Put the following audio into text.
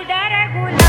உடரகுல